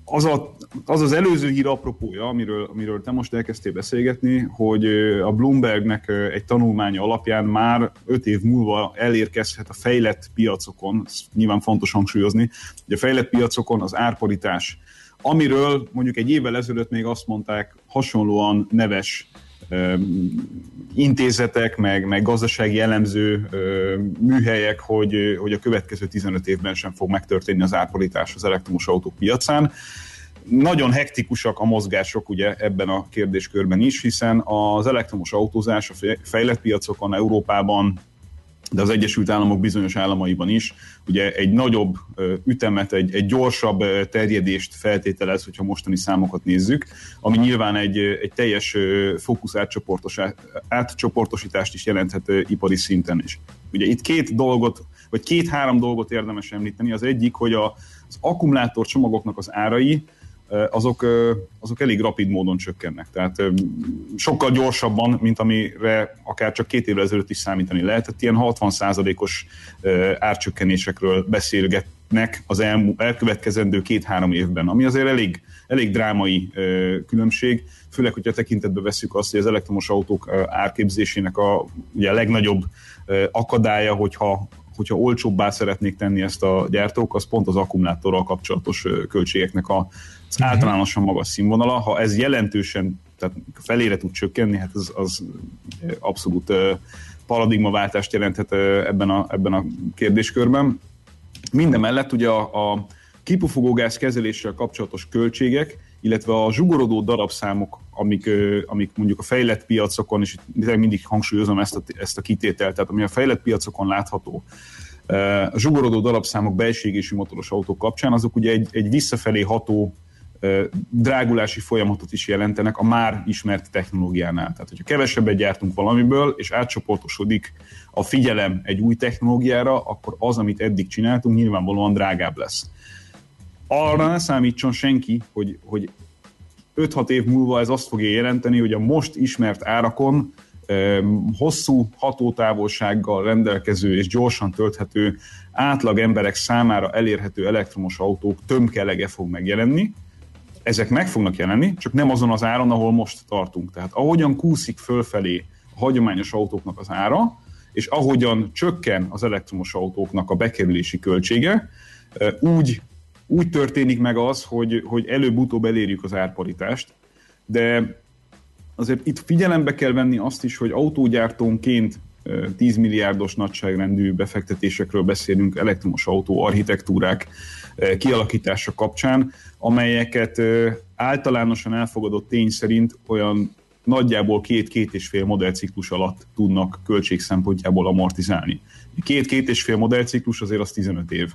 az, a, az az előző hír apropója, amiről, amiről te most elkezdtél beszélgetni, hogy a Bloombergnek egy tanulmánya alapján már öt év múlva elérkezhet a fejlett piacokon, nyilván fontos hangsúlyozni, hogy a fejlett piacokon az árparitás, amiről mondjuk egy évvel ezelőtt még azt mondták hasonlóan neves intézetek, meg, meg gazdasági elemző műhelyek, hogy, hogy a következő 15 évben sem fog megtörténni az árpolitás az elektromos autók piacán. Nagyon hektikusak a mozgások ugye ebben a kérdéskörben is, hiszen az elektromos autózás a fejlett piacokon, Európában, de az Egyesült Államok bizonyos államaiban is, ugye egy nagyobb ütemet, egy, egy gyorsabb terjedést feltételez, hogyha mostani számokat nézzük, ami nyilván egy, egy teljes fókusz átcsoportosítást is jelenthet ipari szinten is. Ugye itt két dolgot, vagy két-három dolgot érdemes említeni. Az egyik, hogy a, az akkumulátor csomagoknak az árai, azok, azok elég rapid módon csökkennek. Tehát sokkal gyorsabban, mint amire akár csak két évvel ezelőtt is számítani lehetett. Ilyen 60%-os árcsökkenésekről beszélgetnek az elmú, elkövetkezendő két-három évben, ami azért elég, elég drámai különbség, főleg, hogyha tekintetbe veszük azt, hogy az elektromos autók árképzésének a ugye a legnagyobb akadálya, hogyha hogyha olcsóbbá szeretnék tenni ezt a gyártók, az pont az akkumulátorral kapcsolatos költségeknek a uh-huh. általánosan magas színvonala. Ha ez jelentősen tehát felére tud csökkenni, hát az, az abszolút paradigmaváltást jelenthet ebben a, ebben a kérdéskörben. Minden mellett ugye a, a kipufogógáz kezeléssel kapcsolatos költségek, illetve a zsugorodó darabszámok, amik, amik mondjuk a fejlett piacokon, és mindig hangsúlyozom ezt a, ezt a kitételt, tehát ami a fejlett piacokon látható, a zsugorodó darabszámok belségésű motoros autók kapcsán, azok ugye egy, egy visszafelé ható drágulási folyamatot is jelentenek a már ismert technológiánál. Tehát, hogyha kevesebbet gyártunk valamiből, és átcsoportosodik a figyelem egy új technológiára, akkor az, amit eddig csináltunk, nyilvánvalóan drágább lesz. Arra ne számítson senki, hogy, hogy 5-6 év múlva ez azt fogja jelenteni, hogy a most ismert árakon hosszú hatótávolsággal rendelkező és gyorsan tölthető átlag emberek számára elérhető elektromos autók tömkelege fog megjelenni. Ezek meg fognak jelenni, csak nem azon az áron, ahol most tartunk. Tehát ahogyan kúszik fölfelé a hagyományos autóknak az ára, és ahogyan csökken az elektromos autóknak a bekerülési költsége, úgy, úgy történik meg az, hogy, hogy előbb-utóbb elérjük az árparitást, de azért itt figyelembe kell venni azt is, hogy autógyártónként 10 milliárdos nagyságrendű befektetésekről beszélünk elektromos autó architektúrák kialakítása kapcsán, amelyeket általánosan elfogadott tény szerint olyan nagyjából két-két és fél modellciklus alatt tudnak költség szempontjából amortizálni. Két-két és fél modellciklus azért az 15 év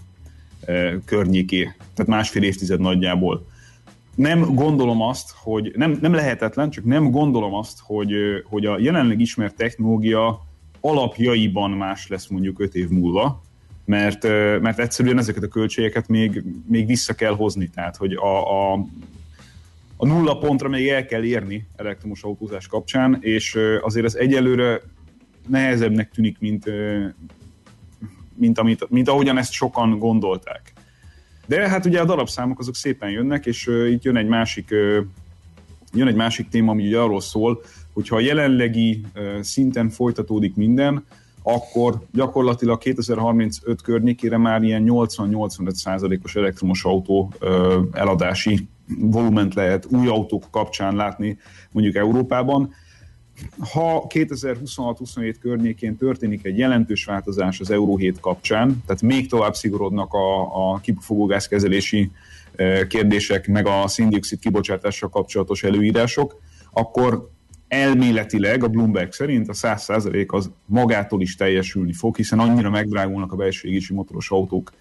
környéké, tehát másfél évtized nagyjából nem gondolom azt, hogy nem, nem lehetetlen, csak nem gondolom azt, hogy, hogy a jelenleg ismert technológia alapjaiban más lesz mondjuk 5 év múlva, mert, mert egyszerűen ezeket a költségeket még, még vissza kell hozni. Tehát, hogy a, a, a nulla pontra még el kell érni elektromos autózás kapcsán, és azért ez egyelőre nehezebbnek tűnik, mint, mint, amit, mint ahogyan ezt sokan gondolták. De hát ugye a darabszámok azok szépen jönnek, és itt jön egy másik jön egy másik téma, ami ugye arról szól, hogyha a jelenlegi szinten folytatódik minden, akkor gyakorlatilag 2035 környékére már ilyen 80-85 százalékos elektromos autó eladási volument lehet új autók kapcsán látni mondjuk Európában. Ha 2026-27 környékén történik egy jelentős változás az Euró 7 kapcsán, tehát még tovább szigorodnak a, a kipufogógázkezelési kérdések, meg a szindioxid kibocsátással kapcsolatos előírások, akkor elméletileg a Bloomberg szerint a 100% az magától is teljesülni fog, hiszen annyira megdrágulnak a belső égési motoros autók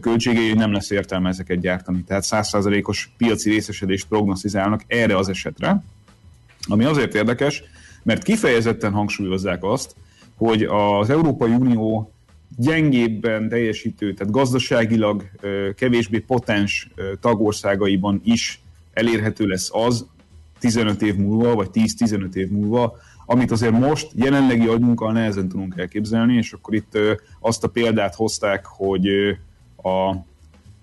költségei, hogy nem lesz értelme ezeket gyártani. Tehát 100%-os piaci részesedést prognosztizálnak erre az esetre, ami azért érdekes, mert kifejezetten hangsúlyozzák azt, hogy az Európai Unió gyengébben teljesítő, tehát gazdaságilag kevésbé potens tagországaiban is elérhető lesz az 15 év múlva, vagy 10-15 év múlva, amit azért most jelenlegi agyunkkal nehezen tudunk elképzelni, és akkor itt azt a példát hozták, hogy a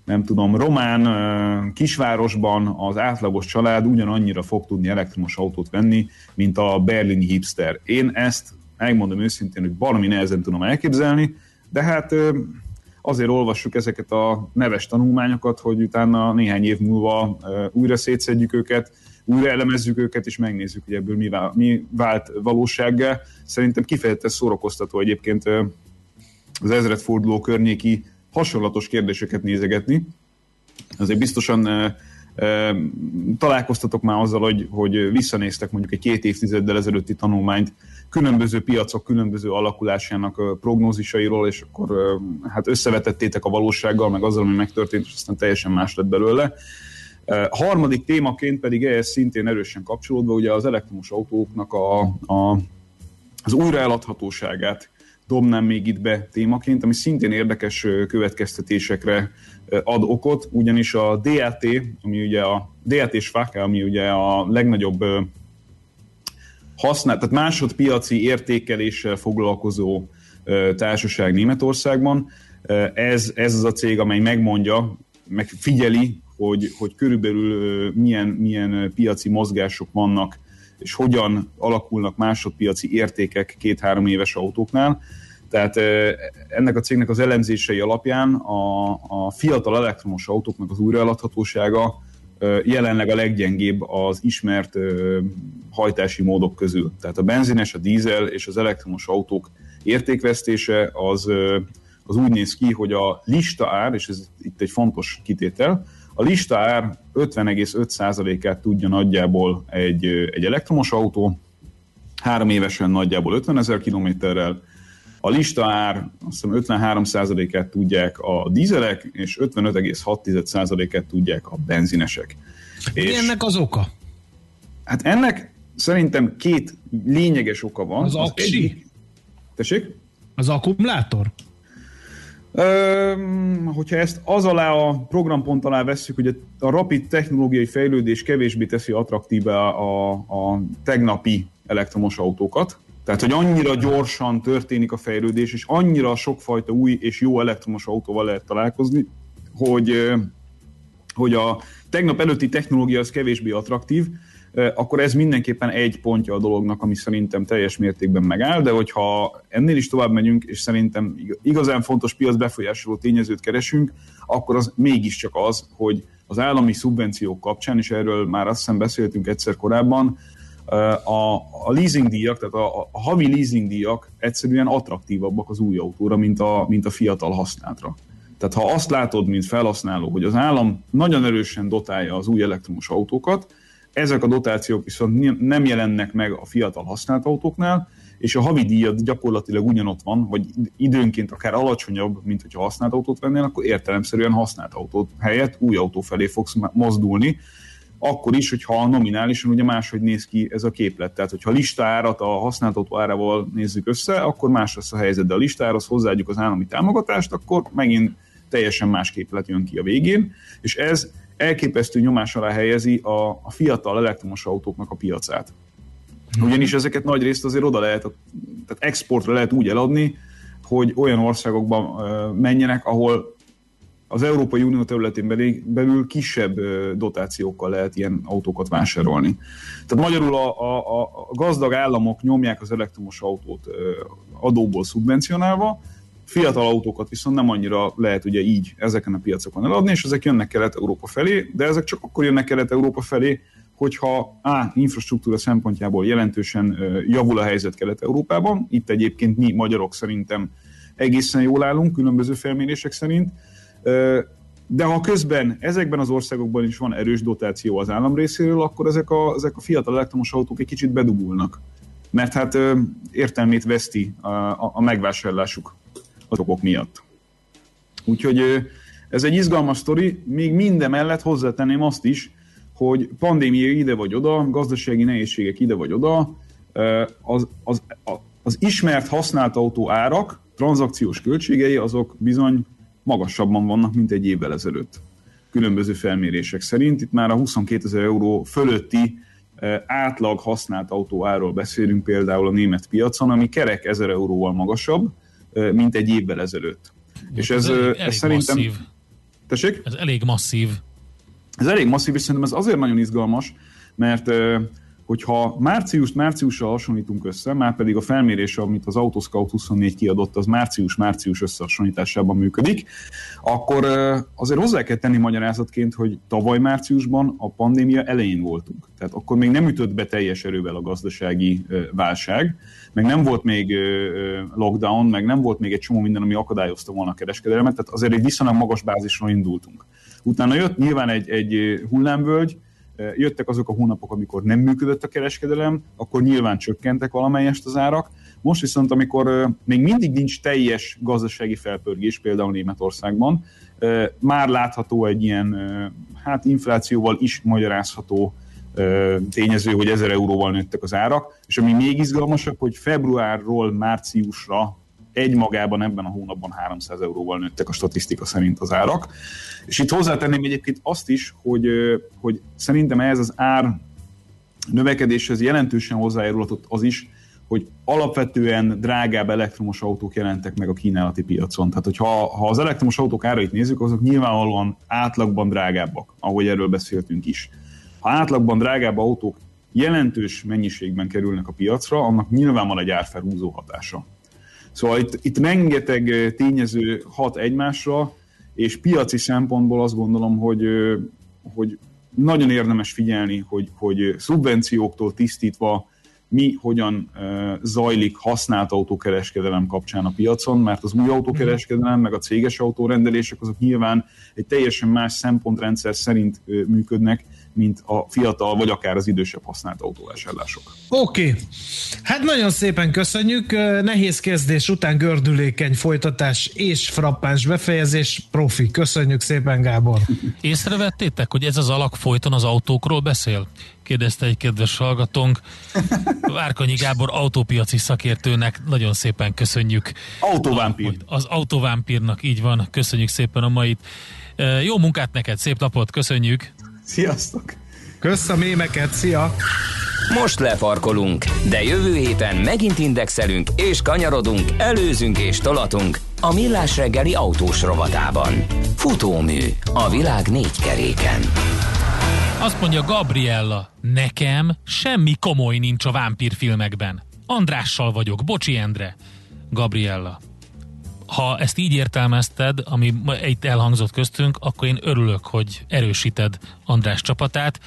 nem tudom, román kisvárosban az átlagos család ugyanannyira fog tudni elektromos autót venni, mint a berlini hipster. Én ezt megmondom őszintén, hogy valami nehezen tudom elképzelni, de hát azért olvassuk ezeket a neves tanulmányokat, hogy utána néhány év múlva újra szétszedjük őket, újra elemezzük őket, és megnézzük, hogy ebből mi, vált, mi vált valósággá. Szerintem kifejezetten szórakoztató egyébként az ezredforduló környéki hasonlatos kérdéseket nézegetni. Azért biztosan találkoztatok már azzal, hogy, hogy visszanéztek mondjuk egy két évtizeddel ezelőtti tanulmányt különböző piacok különböző alakulásának prognózisairól, és akkor hát összevetettétek a valósággal, meg azzal, ami megtörtént, és aztán teljesen más lett belőle. Harmadik témaként pedig ehhez szintén erősen kapcsolódva, ugye az elektromos autóknak a, a, az újraeladhatóságát dobnám még itt be témaként, ami szintén érdekes következtetésekre ad okot, ugyanis a DLT, ami ugye a DLT és FAKA, ami ugye a legnagyobb használ, tehát másodpiaci értékeléssel foglalkozó társaság Németországban. Ez, ez az a cég, amely megmondja, meg figyeli, hogy, hogy körülbelül milyen, milyen piaci mozgások vannak és hogyan alakulnak másodpiaci értékek két-három éves autóknál. Tehát ennek a cégnek az elemzései alapján a, a fiatal elektromos autóknak az újraeladhatósága jelenleg a leggyengébb az ismert hajtási módok közül. Tehát a benzines, a dízel és az elektromos autók értékvesztése az, az úgy néz ki, hogy a lista ár, és ez itt egy fontos kitétel, a lista ár 50,5%-át tudja nagyjából egy, egy elektromos autó, három évesen nagyjából 50 ezer kilométerrel, a lista ár azt hiszem 53%-át tudják a dízelek, és 55,6%-át tudják a benzinesek. Mi és ennek az oka? Hát ennek szerintem két lényeges oka van. Az, az aksi? Egyik... Tessék? Az akkumulátor? Hogyha ezt az alá a programpont alá vesszük, hogy a rapid technológiai fejlődés kevésbé teszi attraktívá a, a tegnapi elektromos autókat, Tehát, hogy annyira gyorsan történik a fejlődés, és annyira sokfajta új és jó elektromos autóval lehet találkozni, hogy, hogy a tegnap előtti technológia az kevésbé attraktív, akkor ez mindenképpen egy pontja a dolognak, ami szerintem teljes mértékben megáll, de hogyha ennél is tovább megyünk, és szerintem igazán fontos piac befolyásoló tényezőt keresünk, akkor az mégiscsak az, hogy az állami szubvenciók kapcsán, és erről már azt hiszem beszéltünk egyszer korábban, a, a leasing díjak, tehát a, a havi leasing díjak egyszerűen attraktívabbak az új autóra, mint a, mint a fiatal használatra. Tehát ha azt látod, mint felhasználó, hogy az állam nagyon erősen dotálja az új elektromos autókat, ezek a dotációk viszont nem jelennek meg a fiatal használt autóknál, és a havi díjad gyakorlatilag ugyanott van, vagy időnként akár alacsonyabb, mint hogyha használt autót vennél, akkor értelemszerűen használt autót helyett új autó felé fogsz mozdulni, akkor is, hogyha nominálisan ugye máshogy néz ki ez a képlet. Tehát, hogyha listárat a használt autó árával nézzük össze, akkor más lesz a helyzet, de a listához hozzáadjuk az állami támogatást, akkor megint teljesen más képlet jön ki a végén, és ez elképesztő nyomás alá helyezi a, a fiatal elektromos autóknak a piacát. Mhm. Ugyanis ezeket nagy részt azért oda lehet, tehát exportra lehet úgy eladni, hogy olyan országokban menjenek, ahol az Európai Unió területén belül kisebb dotációkkal lehet ilyen autókat vásárolni. Tehát magyarul a, a, a gazdag államok nyomják az elektromos autót adóból szubvencionálva, fiatal autókat viszont nem annyira lehet ugye így ezeken a piacokon eladni, és ezek jönnek Kelet-Európa felé, de ezek csak akkor jönnek Kelet-Európa felé, hogyha A. infrastruktúra szempontjából jelentősen javul a helyzet Kelet-Európában, itt egyébként mi magyarok szerintem egészen jól állunk, különböző felmérések szerint, de ha közben ezekben az országokban is van erős dotáció az állam részéről, akkor ezek a, ezek a fiatal elektromos autók egy kicsit bedugulnak. Mert hát értelmét veszti a, a, megvásárlásuk az okok miatt. Úgyhogy ez egy izgalmas sztori, még minden mellett hozzátenném azt is, hogy pandémia ide vagy oda, gazdasági nehézségek ide vagy oda, az, az, az ismert használt autó árak, tranzakciós költségei, azok bizony magasabban vannak, mint egy évvel ezelőtt. Különböző felmérések szerint. Itt már a 22 ezer euró fölötti átlag használt autó áról beszélünk például a német piacon, ami kerek 1000 euróval magasabb, mint egy évvel ezelőtt. És ez, ez, elég, ez szerintem... Masszív. Tessék? Ez elég masszív. Ez elég masszív, és szerintem ez azért nagyon izgalmas, mert hogyha márciust márciussal hasonlítunk össze, már pedig a felmérés, amit az Autoscout 24 kiadott, az március-március összehasonlításában működik, akkor azért hozzá kell tenni magyarázatként, hogy tavaly márciusban a pandémia elején voltunk. Tehát akkor még nem ütött be teljes erővel a gazdasági válság, meg nem volt még lockdown, meg nem volt még egy csomó minden, ami akadályozta volna a kereskedelmet, tehát azért egy viszonylag magas bázisról indultunk. Utána jött nyilván egy, egy hullámvölgy, jöttek azok a hónapok, amikor nem működött a kereskedelem, akkor nyilván csökkentek valamelyest az árak. Most viszont, amikor még mindig nincs teljes gazdasági felpörgés, például Németországban, már látható egy ilyen, hát inflációval is magyarázható tényező, hogy 1000 euróval nőttek az árak, és ami még izgalmasabb, hogy februárról márciusra egymagában ebben a hónapban 300 euróval nőttek a statisztika szerint az árak. És itt hozzátenném egyébként azt is, hogy, hogy szerintem ez az ár növekedéshez jelentősen hozzájárulhatott az is, hogy alapvetően drágább elektromos autók jelentek meg a kínálati piacon. Tehát, hogyha ha az elektromos autók árait nézzük, azok nyilvánvalóan átlagban drágábbak, ahogy erről beszéltünk is. Ha átlagban drágább autók jelentős mennyiségben kerülnek a piacra, annak nyilván van egy árfelhúzó hatása. Szóval itt, itt rengeteg tényező hat egymásra, és piaci szempontból azt gondolom, hogy, hogy nagyon érdemes figyelni, hogy, hogy szubvencióktól tisztítva mi hogyan zajlik használt autókereskedelem kapcsán a piacon, mert az új autókereskedelem, meg a céges autórendelések azok nyilván egy teljesen más szempontrendszer szerint működnek, mint a fiatal, vagy akár az idősebb használt autóvásárlások. Oké, okay. hát nagyon szépen köszönjük. Nehéz kezdés után gördülékeny folytatás és frappáns befejezés. Profi, köszönjük szépen Gábor. Észrevettétek, hogy ez az alak folyton az autókról beszél? kérdezte egy kedves hallgatónk. Várkonyi Gábor autópiaci szakértőnek nagyon szépen köszönjük. Autóvámpír. Az autóvámpírnak, így van. Köszönjük szépen a mait. Jó munkát neked, szép napot, köszönjük. Sziasztok! Kösz a mémeket, szia! Most lefarkolunk, de jövő héten megint indexelünk és kanyarodunk, előzünk és tolatunk a Millás reggeli autós rovatában. Futómű a világ négy keréken. Azt mondja Gabriella, nekem semmi komoly nincs a vámpír filmekben. Andrással vagyok, bocsi Endre. Gabriella, ha ezt így értelmezted, ami itt elhangzott köztünk, akkor én örülök, hogy erősíted András csapatát.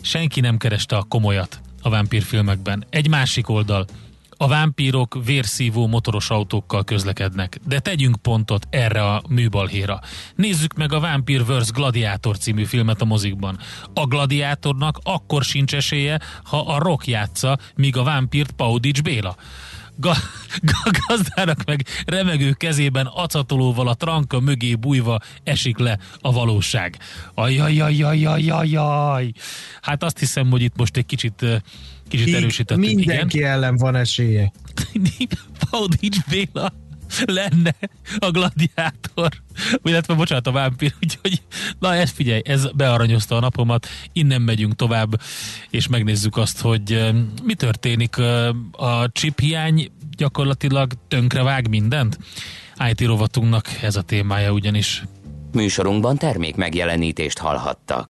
Senki nem kereste a komolyat a vámpírfilmekben. Egy másik oldal. A vámpírok vérszívó motoros autókkal közlekednek, de tegyünk pontot erre a műbalhéra. Nézzük meg a Vampire vs. Gladiator című filmet a mozikban. A gladiátornak akkor sincs esélye, ha a rock játsza, míg a vámpírt Paudics Béla ga- ga- gazdának meg remegő kezében acatolóval a tranka mögé bújva esik le a valóság. Ajajajajajajaj. Hát azt hiszem, hogy itt most egy kicsit kicsit erősítettük. Mindenki Igen? ellen van esélye. Paudics Béla lenne a gladiátor, illetve bocsánat, a vámpír, úgyhogy na ez figyelj, ez bearanyozta a napomat, innen megyünk tovább, és megnézzük azt, hogy mi történik. A chip hiány gyakorlatilag tönkre vág mindent? IT rovatunknak ez a témája ugyanis. Műsorunkban termék megjelenítést hallhattak.